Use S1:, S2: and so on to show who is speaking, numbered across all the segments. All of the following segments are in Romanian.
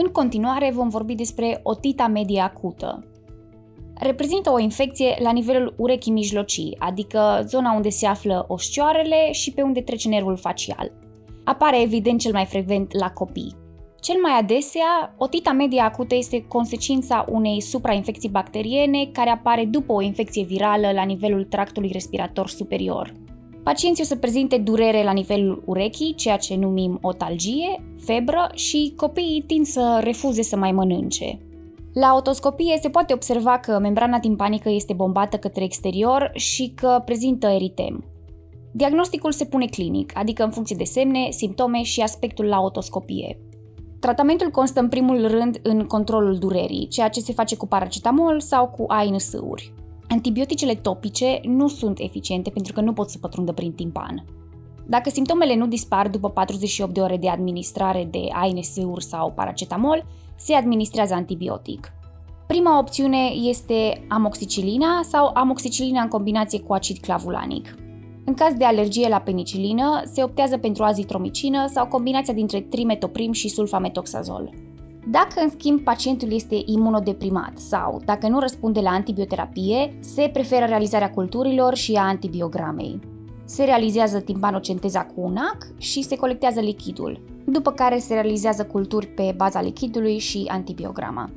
S1: în continuare vom vorbi despre otita medie acută. Reprezintă o infecție la nivelul urechii mijlocii, adică zona unde se află oșcioarele și pe unde trece nervul facial. Apare evident cel mai frecvent la copii. Cel mai adesea, otita medie acută este consecința unei suprainfecții bacteriene care apare după o infecție virală la nivelul tractului respirator superior. Pacienții o să prezinte durere la nivelul urechii, ceea ce numim otalgie, febră și copiii tind să refuze să mai mănânce. La otoscopie se poate observa că membrana timpanică este bombată către exterior și că prezintă eritem. Diagnosticul se pune clinic, adică în funcție de semne, simptome și aspectul la otoscopie. Tratamentul constă în primul rând în controlul durerii, ceea ce se face cu paracetamol sau cu ANS-uri. Antibioticele topice nu sunt eficiente pentru că nu pot să pătrundă prin timpan. Dacă simptomele nu dispar după 48 de ore de administrare de ANS-uri sau paracetamol, se administrează antibiotic. Prima opțiune este amoxicilina sau amoxicilina în combinație cu acid clavulanic. În caz de alergie la penicilină, se optează pentru azitromicină sau combinația dintre trimetoprim și sulfametoxazol. Dacă, în schimb, pacientul este imunodeprimat sau dacă nu răspunde la antibioterapie, se preferă realizarea culturilor și a antibiogramei. Se realizează timpanocenteza cu un ac și se colectează lichidul, după care se realizează culturi pe baza lichidului și antibiograma.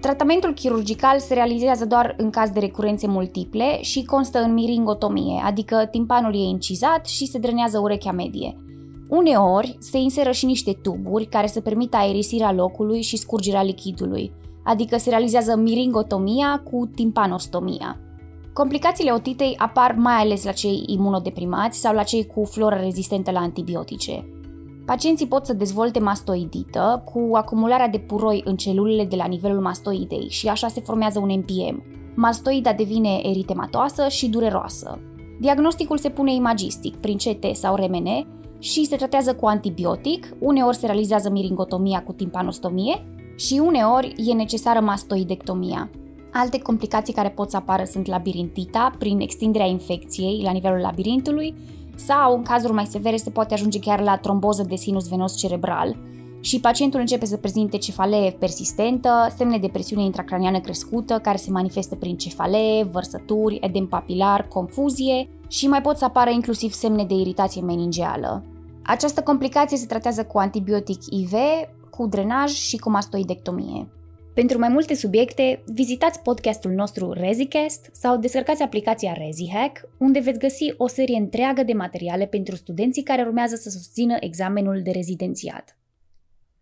S1: Tratamentul chirurgical se realizează doar în caz de recurențe multiple și constă în miringotomie, adică timpanul e incizat și se drenează urechea medie, Uneori se inseră și niște tuburi care să permită aerisirea locului și scurgerea lichidului, adică se realizează miringotomia cu timpanostomia. Complicațiile otitei apar mai ales la cei imunodeprimați sau la cei cu floră rezistentă la antibiotice. Pacienții pot să dezvolte mastoidită cu acumularea de puroi în celulele de la nivelul mastoidei și așa se formează un MPM. Mastoida devine eritematoasă și dureroasă. Diagnosticul se pune imagistic, prin CT sau RMN, și se tratează cu antibiotic, uneori se realizează miringotomia cu timpanostomie și uneori e necesară mastoidectomia. Alte complicații care pot să apară sunt labirintita, prin extinderea infecției la nivelul labirintului, sau, în cazuri mai severe, se poate ajunge chiar la tromboză de sinus venos cerebral și pacientul începe să prezinte cefalee persistentă, semne de presiune intracraniană crescută care se manifestă prin cefalee, vărsături, edem papilar, confuzie și mai pot să apară inclusiv semne de iritație meningeală. Această complicație se tratează cu antibiotic IV, cu drenaj și cu mastoidectomie. Pentru mai multe subiecte, vizitați podcastul nostru ReziCast sau descărcați aplicația ReziHack, unde veți găsi o serie întreagă de materiale pentru studenții care urmează să susțină examenul de rezidențiat.